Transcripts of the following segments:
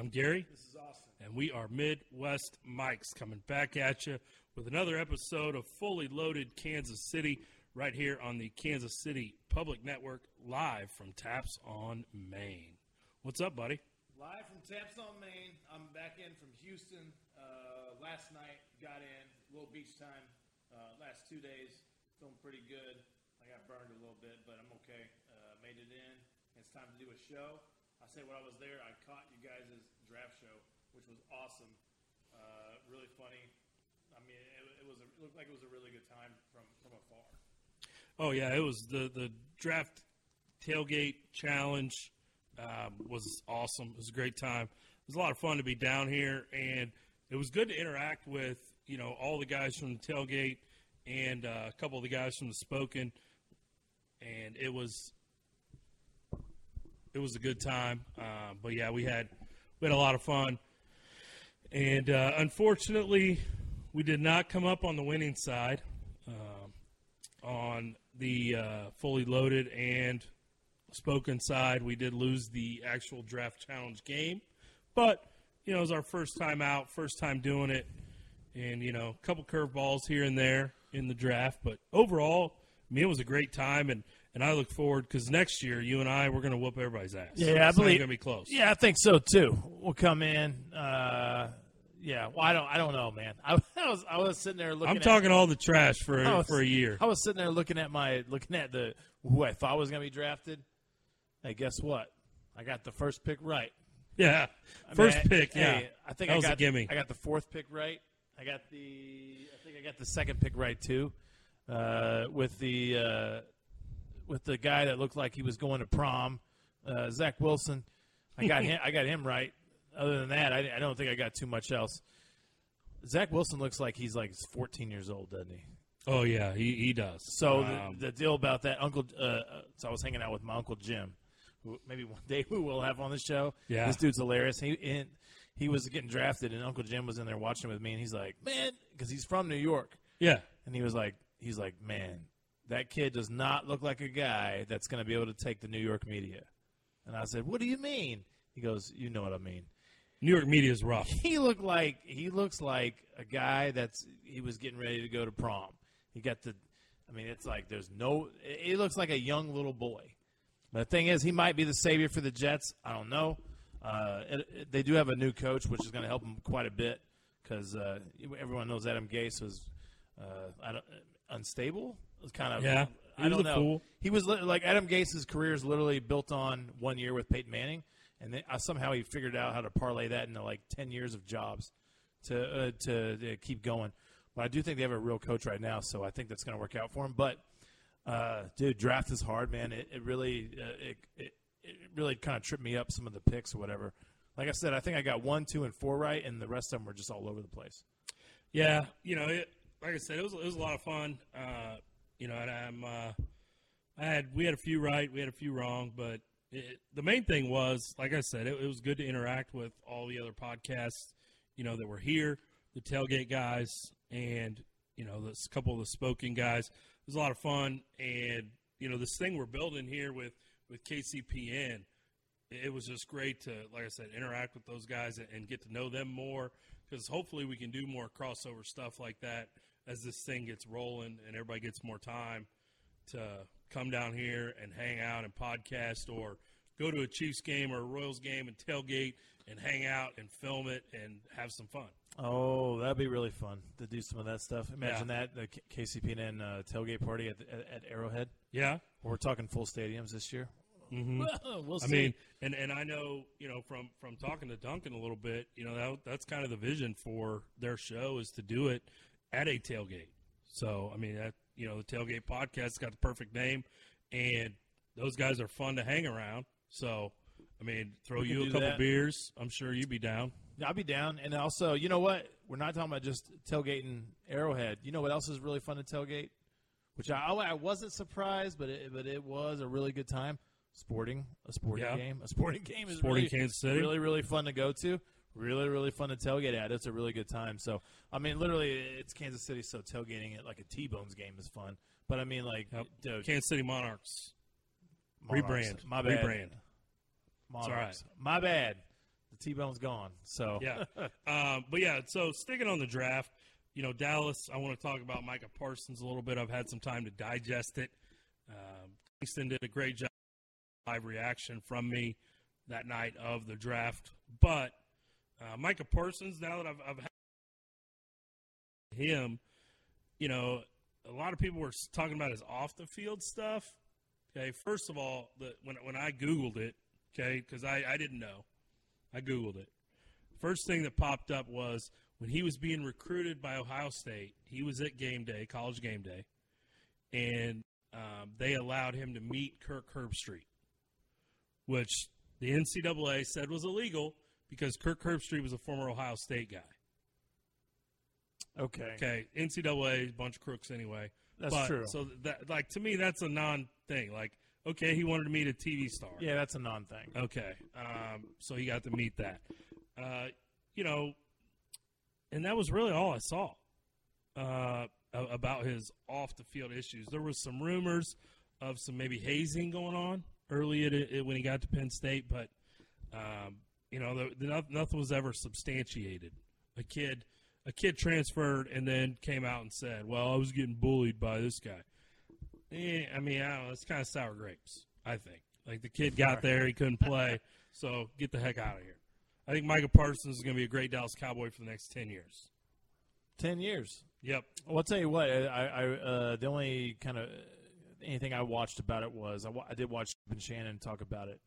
I'm Gary, This is Austin. and we are Midwest Mics coming back at you with another episode of Fully Loaded Kansas City right here on the Kansas City Public Network live from Taps on Maine. What's up, buddy? Live from Taps on Maine. I'm back in from Houston. Uh, last night, got in. A little beach time. Uh, last two days, feeling pretty good. I got burned a little bit, but I'm okay. Uh, made it in. It's time to do a show. I say when I was there, I caught you guys' draft show, which was awesome. Uh, really funny. I mean, it, it was a, it looked like it was a really good time from, from afar. Oh yeah, it was the the draft tailgate challenge um, was awesome. It was a great time. It was a lot of fun to be down here, and it was good to interact with you know all the guys from the tailgate and uh, a couple of the guys from the Spoken, and it was it was a good time. Uh, but yeah, we had we had a lot of fun, and uh, unfortunately, we did not come up on the winning side. Um, on the uh, fully loaded and spoken side, we did lose the actual draft challenge game, but you know it was our first time out, first time doing it, and you know a couple curveballs here and there in the draft, but overall, I mean it was a great time, and and I look forward because next year you and I we're going to whoop everybody's ass. Yeah, I believe- going to be close. Yeah, I think so too. We'll come in. Uh, yeah, well, I don't, I don't know, man. I, was, I was sitting there looking. I'm at, talking all the trash for was- for a year. I was sitting there looking at my, looking at the who I thought was going to be drafted. Hey, guess what? I got the first pick right. Yeah, I first mean, pick. yeah, I think that I was got a gimme. I got the fourth pick right. I got the, I think I got the second pick right too, uh, with the uh, with the guy that looked like he was going to prom, uh, Zach Wilson. I got him. I got him right. Other than that, I, I don't think I got too much else. Zach Wilson looks like he's like 14 years old, doesn't he? oh yeah, he he does. So Um, the, the deal about that uncle. Uh, so I was hanging out with my uncle Jim, who maybe one day we will have on the show. Yeah. this dude's hilarious. He and he was getting drafted, and Uncle Jim was in there watching with me, and he's like, "Man," because he's from New York, yeah. and he was like, "He's like, man, that kid does not look like a guy that's going to be able to take the New York media." And I said, "What do you mean?" He goes, "You know what I mean." New York media is rough. he looked like he looks like a guy that's he was getting ready to go to prom. He got the, I mean, it's like there's no. He looks like a young little boy. But the thing is, he might be the savior for the Jets. I don't know. Uh, it, it- they do have a new coach, which is going to help them quite a bit because uh, everyone knows Adam Gase was uh, I don't, unstable. It was kind of Yeah, he I was don't know. fool. He was li- like Adam Gase's career is literally built on one year with Peyton Manning, and then, uh, somehow he figured out how to parlay that into like ten years of jobs to uh, to, to keep going. But I do think they have a real coach right now, so I think that's going to work out for him. But uh, dude, draft is hard, man. It, it really uh, it, it it really kind of tripped me up some of the picks or whatever. Like I said, I think I got one, two, and four right, and the rest of them were just all over the place. Yeah, you know, it, like I said, it was it was a lot of fun. Uh, you know, and I'm uh, I had we had a few right, we had a few wrong, but it, the main thing was, like I said, it, it was good to interact with all the other podcasts, you know, that were here, the tailgate guys, and you know, this couple of the spoken guys. It was a lot of fun, and you know, this thing we're building here with with KCPN, it was just great to, like I said, interact with those guys and, and get to know them more. Because hopefully we can do more crossover stuff like that as this thing gets rolling and everybody gets more time to come down here and hang out and podcast or go to a Chiefs game or a Royals game and tailgate and hang out and film it and have some fun. Oh, that'd be really fun to do some of that stuff. Imagine that the KCPN uh, tailgate party at, the, at, Arrowhead. Yeah. We're talking full stadiums this year. Mm-hmm. we'll I mean, and, and I know you know from from talking to Duncan a little bit, you know that that's kind of the vision for their show is to do it at a tailgate. So I mean that you know the tailgate podcast got the perfect name, and those guys are fun to hang around. So I mean, throw you a couple that. beers. I'm sure you'd be down. I'll be down. And also, you know what? We're not talking about just tailgating Arrowhead. You know what else is really fun to tailgate? Which I, I wasn't surprised, but it, but it was a really good time. Sporting, a sporting Yeah. game, a sporting game is Sporting really, Kansas City. really really fun to go to. Really really fun to tailgate at. It's a really good time. So I mean, literally, it's Kansas City, so tailgating at like a T-Bones game is fun. But I mean, like, Yep. dude, Kansas City Monarchs. Monarchs. Rebrand. My bad. Rebrand. Monarchs. right. My bad. The T Bone's gone. So yeah. um, but yeah, so sticking on the draft, you know, Dallas, I want to talk about Micah Parsons a little bit. I've had some time to digest it. Um, Kingston did a great job live reaction from me that night of the draft. But uh, Micah Parsons, now that I've, I've had him, you know, a lot of people were talking about his off the field stuff. Okay, first of all, the, when when I Googled it, okay, because I, I didn't know, I Googled it. First thing that popped up was when he was being recruited by Ohio State. He was at game day, college game day, and um, they allowed him to meet Kirk Herbstreit, which the NCAA said was illegal because Kirk Herbstreit was a former Ohio State guy. okay, Okay, NCAA bunch of crooks anyway. that's But- true. So that, like to me, that's a non thing. Like, okay, he wanted to meet a TV star. yeah, that's a non thing. Okay. Um, so he got to meet that. Uh, you know, and that was really all I saw uh, about his off the field issues. There was some rumors of some maybe hazing going on early at when he got to Penn State, but um, you know, the, the, nothing was ever substantiated. A kid, a kid transferred and then came out and said, "Well, I was getting bullied by this guy." Eh, I mean, I don't know. It's kind of sour grapes. I think. Like the kid got there, he couldn't play, so get the heck out of here. I think Micah Parsons is going to be a great Dallas Cowboy for the next ten years. Ten years. Yep. Well, I'll tell you what. I, I uh, the only kind of anything I watched about it was I, I did watch and Shannon talk about it,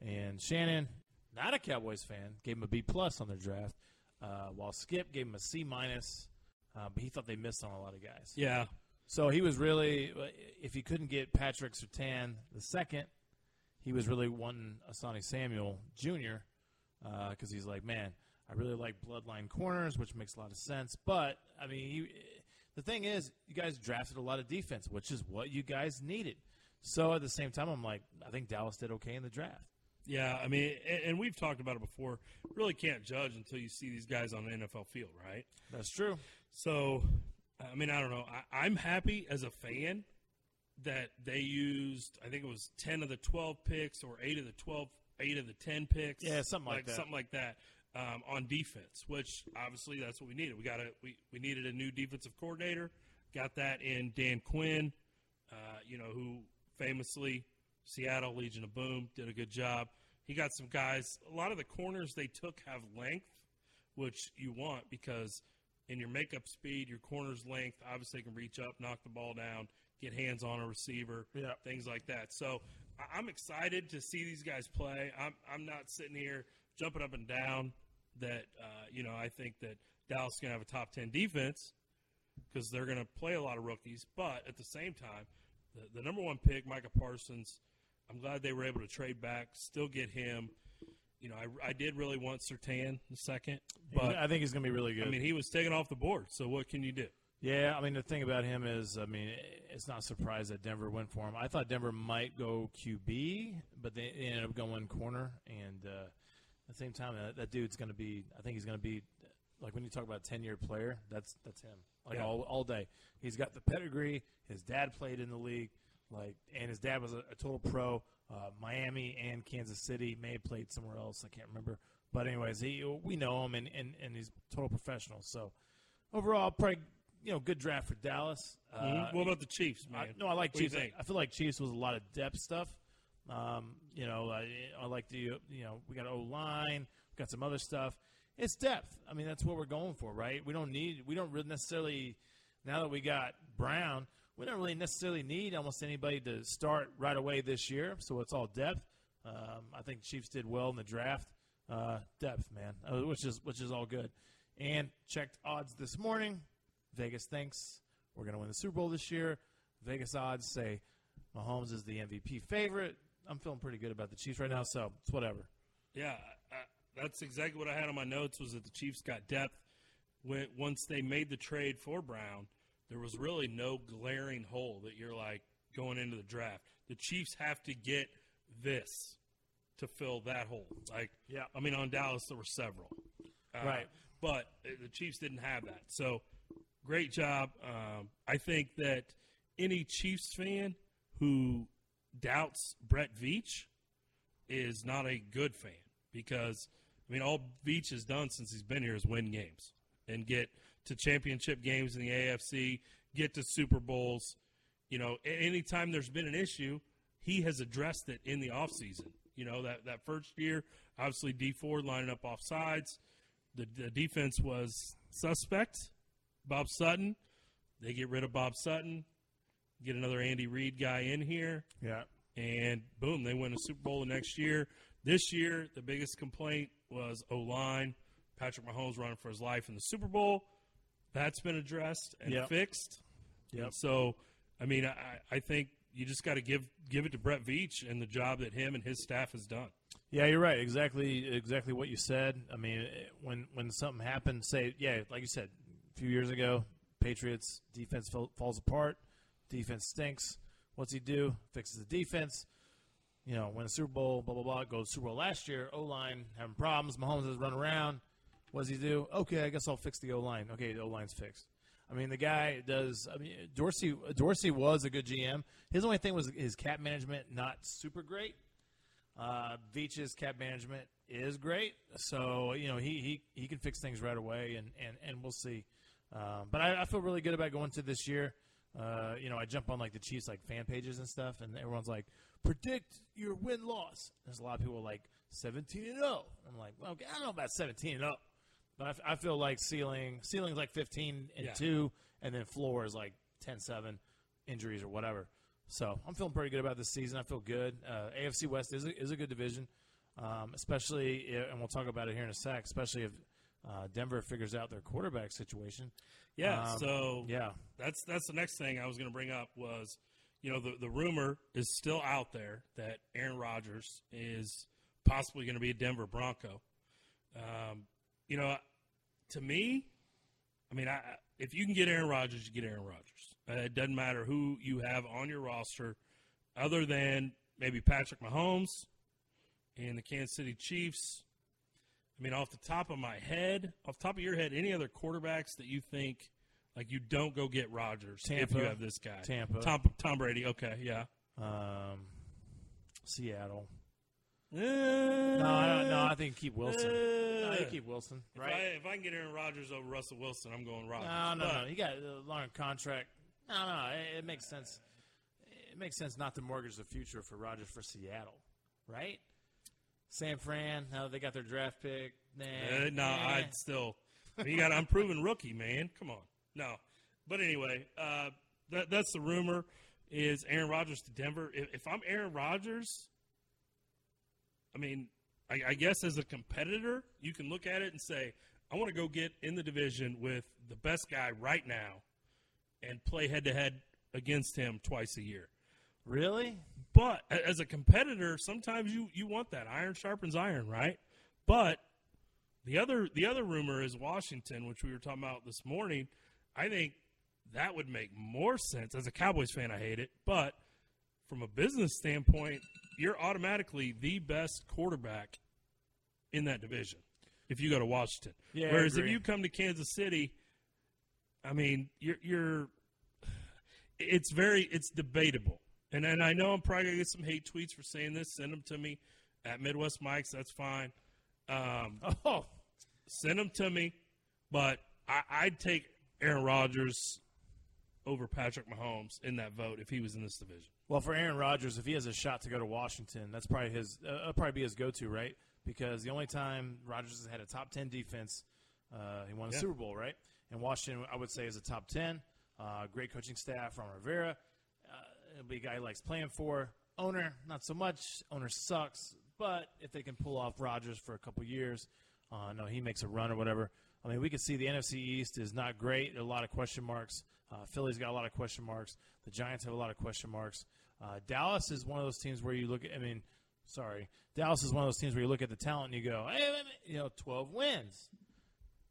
and Shannon, not a Cowboys fan, gave him a B plus on their draft, uh, while Skip gave him a C minus, uh, but he thought they missed on a lot of guys. Yeah. So he was really, if he couldn't get Patrick Surtain the second, he was really wanting Asante Samuel Jr. because he's like, man, I really like bloodline corners, which makes a lot of sense. But I mean, he, the thing is, you guys drafted a lot of defense, which is what you guys needed. So at the same time, I'm like, I think Dallas did okay in the draft. Yeah, I mean, and, and we've talked about it before. Really can't judge until you see these guys on an NFL field, right? That's true. So, I mean, I don't know. I, I'm happy as a fan that they used. I think it was ten of the twelve picks, or eight of the 12, eight of the ten picks. Yeah, something like that. Something like that um, on defense. Which obviously that's what we needed. We got a we we needed a new defensive coordinator. Got that in Dan Quinn. Uh, you know who famously Seattle Legion of Boom did a good job. He got some guys. A lot of the corners they took have length, which you want because in your makeup speed, your corner's length obviously can reach up, knock the ball down, get hands on a receiver, Yeah. things like that. So I'm excited to see these guys play. I'm I'm not sitting here jumping up and down that uh, you know I think that Dallas is going to have a top ten defense because they're going to play a lot of rookies. But at the same time, the, the number one pick, Micah Parsons, I'm glad they were able to trade back, still get him. You know, I, I did really want Surtain the second, but I think he's going to be really good. I mean, he was taken off the board. So what can you do? Yeah, I mean the thing about him is, I mean, it's not a surprise that Denver went for him. I thought Denver might go QB, but they ended up going corner. And uh, at the same time, that, that dude's going to be. I think he's going to be like when you talk about a ten year player. That's that's him. Like Yeah. all all day. He's got the pedigree. His dad played in the league. Like, and his dad was a, a total pro. Uh, Miami and Kansas City may have played somewhere else. I can't remember. But anyways, he we know him, and, and, and he's total professional. So overall, probably you know good draft for Dallas. Uh, Mhm. what about the Chiefs, man? I, no, I like What Chiefs. I. I feel like Chiefs was a lot of depth stuff. Um, you know, I, I like the you know we got O line, we got some other stuff. It's depth. I mean, that's what we're going for, right? We don't need we don't really necessarily now that we got Brown, we don't really necessarily need almost anybody to start right away this year. So it's all depth. Um, I think Chiefs did well in the draft. Uh, depth, man, uh, which is which is all good. And checked odds this morning. Vegas thinks we're going to win the Super Bowl this year. Vegas odds say Mahomes is the MVP favorite. I'm feeling pretty good about the Chiefs right now, so it's whatever. Yeah, I, that's exactly what I had on my notes. Was that the Chiefs got depth when once they made the trade for Brown, there was really no glaring hole that you're like going into the draft. The Chiefs have to get this to fill that hole. Like, Yeah. I mean, on Dallas there were several, Uh, Right. But uh, the Chiefs didn't have that. So great job. Um, I think that any Chiefs fan who doubts Brett Veach is not a good fan because I mean, all Veach has done since he's been here is win games and get to championship games in the AFC, get to Super Bowls. You know, anytime there's been an issue, he has addressed it in the offseason. You know, that, that first year, obviously Dee Ford lining up off sides. The, the defense was suspect. Bob Sutton. They get rid of Bob Sutton, get another Andy Reid guy in here Yeah. and boom, they win a Super Bowl the next year. This year, the biggest complaint was O line. Patrick Mahomes running for his life in the Super Bowl. That's been addressed and Yep. fixed. Yeah. So, I mean, I, I think you just got to give give it to Brett Veach and the job that him and his staff has done. Yeah, you're right. Exactly, exactly what you said. I mean, eh, when when something happens, say, yeah, like you said, a few years ago, Patriots defense fell, falls apart, defense stinks. What's he do? Fixes the defense. You know, win a Super Bowl, blah blah blah. Goes Super Bowl last year. O line having problems. Mahomes has run around. What does he do? Okay, I guess I'll fix the O line. Okay, the O line's fixed. I mean, the guy does. I mean, Dorsey Dorsey was a good GM. His only thing was his cap management not super great. Uh, Veach's cap management is great, so you know he he, he can fix things right away, and and, and we'll see. Um, but I, I feel really good about going to this year. Uh, you know, I jump on like the Chiefs like fan pages and stuff, and everyone's like, predict your win loss. There's a lot of people like seventeen and zero. I'm like, well, I don't know about seventeen and zero, but I I, feel like ceiling ceiling's like fifteen and Yeah. two, and then floor is like 10-7, injuries or whatever. So I'm feeling pretty good about this season. I feel good. Uh, AFC West is a, is a good division, um, especially, i- and we'll talk about it here in a sec. Especially if uh, Denver figures out their quarterback situation. Yeah. Um, so Yeah, that's that's the next thing I was going to bring up was, you know, the the rumor is still out there that Aaron Rodgers is possibly going to be a Denver Bronco. Um, you know, to me, I mean, I, if you can get Aaron Rodgers, you get Aaron Rodgers. Uh, it doesn't matter who you have on your roster, other than maybe Patrick Mahomes and the Kansas City Chiefs. I mean, off the top of my head, off the top of your head, any other quarterbacks that you think like you don't go get Rodgers if Tampa. you have this guy? Tampa. Tom Tom Brady. Okay, yeah. um, Seattle. No, No, I don't, no, I think keep Wilson. no, you Uh, keep Wilson, If, right? I, if I can get Aaron Rodgers over Russell Wilson, I'm going Rodgers. No, no, But- no. You got a long contract. No, no. It, it makes sense. It makes sense not to mortgage the future for Rodgers for Seattle, right? San Fran, now they got their draft pick. Nah, Uh, no, nah. I'd still. You got an unproven rookie, man. Come on. No. But anyway, uh, that, that's the rumor is Aaron Rodgers to Denver. If, if I'm Aaron Rodgers, I mean, I, I guess as a competitor, you can look at it and say, I want to go get in the division with the best guy right now and play head to head against him twice a year. really. But as a competitor, sometimes you, you want that iron sharpens iron, right? But the other the other rumor is Washington, which we were talking about this morning. I think that would make more sense. As a Cowboys fan, I hate it, but from a business standpoint, you're automatically the best quarterback in that division if you go to Washington. Yeah, Whereas if you come to Kansas City, I mean, you're you're it's very it's debatable. And and I know I'm probably gonna get some hate tweets for saying this. Send them to me at Midwest Mics. That's fine. Um, Oh, send them to me. But I, I'd take Aaron Rodgers over Patrick Mahomes in that vote if he was in this division. well, for Aaron Rodgers, if he has a shot to go to Washington, that's probably his. Uh, probably be his go-to, right? Because the only time Rodgers has had a top ten defense, uh, he won a Yeah. Super Bowl, right? And Washington, I would say, is a top ten. Uh, great coaching staff, Ron Rivera. Uh, it'll be a guy he likes playing for. Owner, not so much. Owner sucks. But if they can pull off Rodgers for a couple years, uh, no, he makes a run or whatever. I mean, we can see the NFC East is not great. A lot of question marks. Uh, Philly's got a lot of question marks. The Giants have a lot of question marks. Uh, Dallas is one of those teams where you look at, I mean, sorry. Dallas is one of those teams where you look at the talent and you go, hey, you know, 12 wins.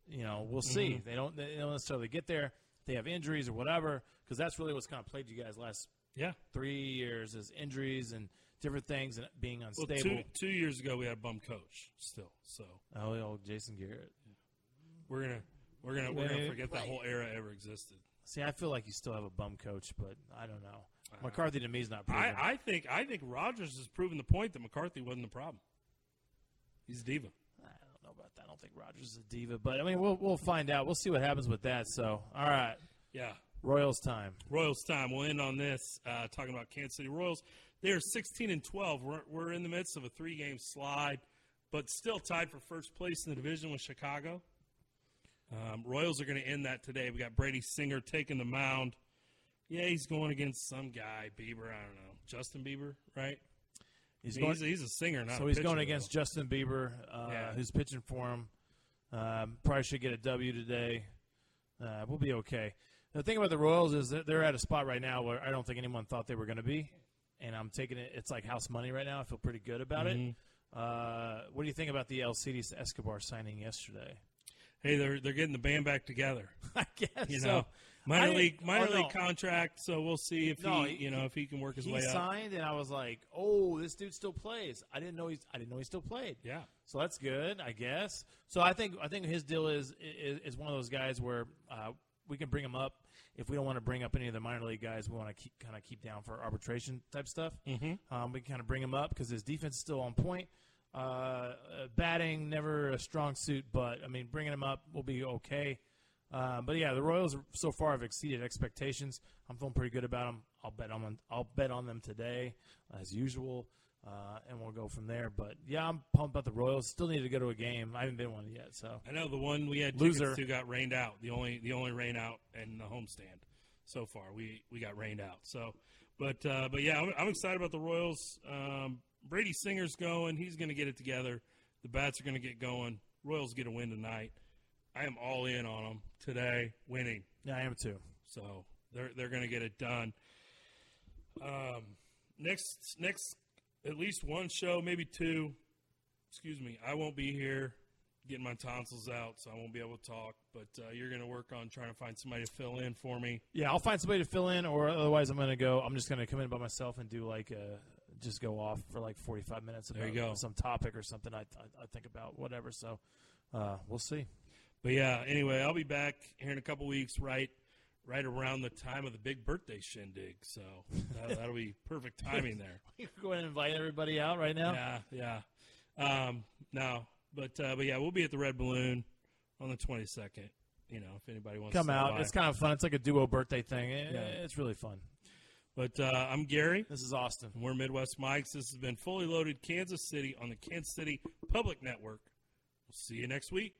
You know, we'll see. They don't they don't necessarily get there. They have injuries or whatever, because that's really what's kind of plagued you guys last Yeah. three years is injuries and different things and being Well, unstable. two two years ago we had a bum coach still, so oh, old Jason Garrett. We're gonna we're gonna we're gonna forget that whole era ever existed. See, I feel like you still have a bum coach, but I don't know. McCarthy to me is not proven. I, I think I think Rodgers has proven the point that McCarthy wasn't the problem. He's a diva. I don't know about that. I don't think Rodgers is a diva, but I mean, we'll we'll find out. We'll see what happens with that. So, all right, Yeah. Royals time. Royals time. We'll end on this uh, talking about Kansas City Royals. They are 16 and 12. We're, we're in the midst of a three game slide, but still tied for first place in the division with Chicago. Um, Royals are going to end that today. We got Brady Singer taking the mound. Yeah, he's going against some guy, Bieber. I don't know, Justin Bieber, right? He's He's, going. he's, a singer, not so he's going though. against Justin Bieber, uh, Yeah. who's pitching for him. Um, probably should get a W today. Uh, we'll be okay. The thing about the Royals is that they're at a spot right now where I don't think anyone thought they were going to be, and I'm taking it. It's like house money right now. I feel pretty good about Mhm. it. Uh, what do you think about the Alcides Escobar signing yesterday? Hey, they're they're getting the band back together. I guess You so. know, minor league minor oh, no. league contract. So we'll see if No, he, he- you know if he can work his he way up. signed, and I was like, "Oh, this dude still plays." I didn't know he's. I didn't know he still played. Yeah. So that's good, I guess. So I think I think his deal is is, is one of those guys where uh, we can bring him up if we don't want to bring up any of the minor league guys. We want to keep kind of keep down for arbitration type stuff. Mm-hmm. Um, we can kind of bring him up because his defense is still on point. Uh, uh, batting never a strong suit, but I mean bringing him up will be okay. Uh, but yeah, the Royals so far have exceeded expectations. I'm feeling pretty good about them. I'll bet on them. I'll bet on them today, as usual, uh, and we'll go from there. But yeah, I'm pumped about the Royals. Still need to go to a game. I haven't been one yet, so I know the one we had Loser. to got rained out. The only the only rain out in the homestand so far. We we got rained out. So, but uh, but yeah, I'm, I'm excited about the Royals. Um, Brady Singer's going. He's going to get it together. The bats are going to get going. Royals get a win tonight. I am all in on them today, winning. yeah, I am too. So they're they're going to get it done. Um, next next at least one show, maybe two. Excuse me, I won't be here getting my tonsils out, so I won't be able to talk. But uh, you're going to work on trying to find somebody to fill in for me. Yeah, I'll find somebody to fill in, or otherwise I'm going to go. I'm just going to come in by myself and do like a just go off for like 45 minutes about There you go. some topic or something I, I, I think about, whatever. So uh, we'll see. But yeah, anyway, I'll be back here in a couple weeks, right, right around the time of the big birthday shindig. So that, that'll be perfect timing there. You go ahead and invite everybody out right now. Yeah, yeah. Um, no, but uh, but yeah, we'll be at the Red Balloon on the 22nd. You know, if anybody wants Come to come out. by. It's kind of fun. It's like a duo birthday thing. It- Yeah. It's really fun. But uh, I'm Gary, This is Austin. and we're Midwest Mics. This has been fully loaded Kansas City on the Kansas City Public Network. We'll see you next week.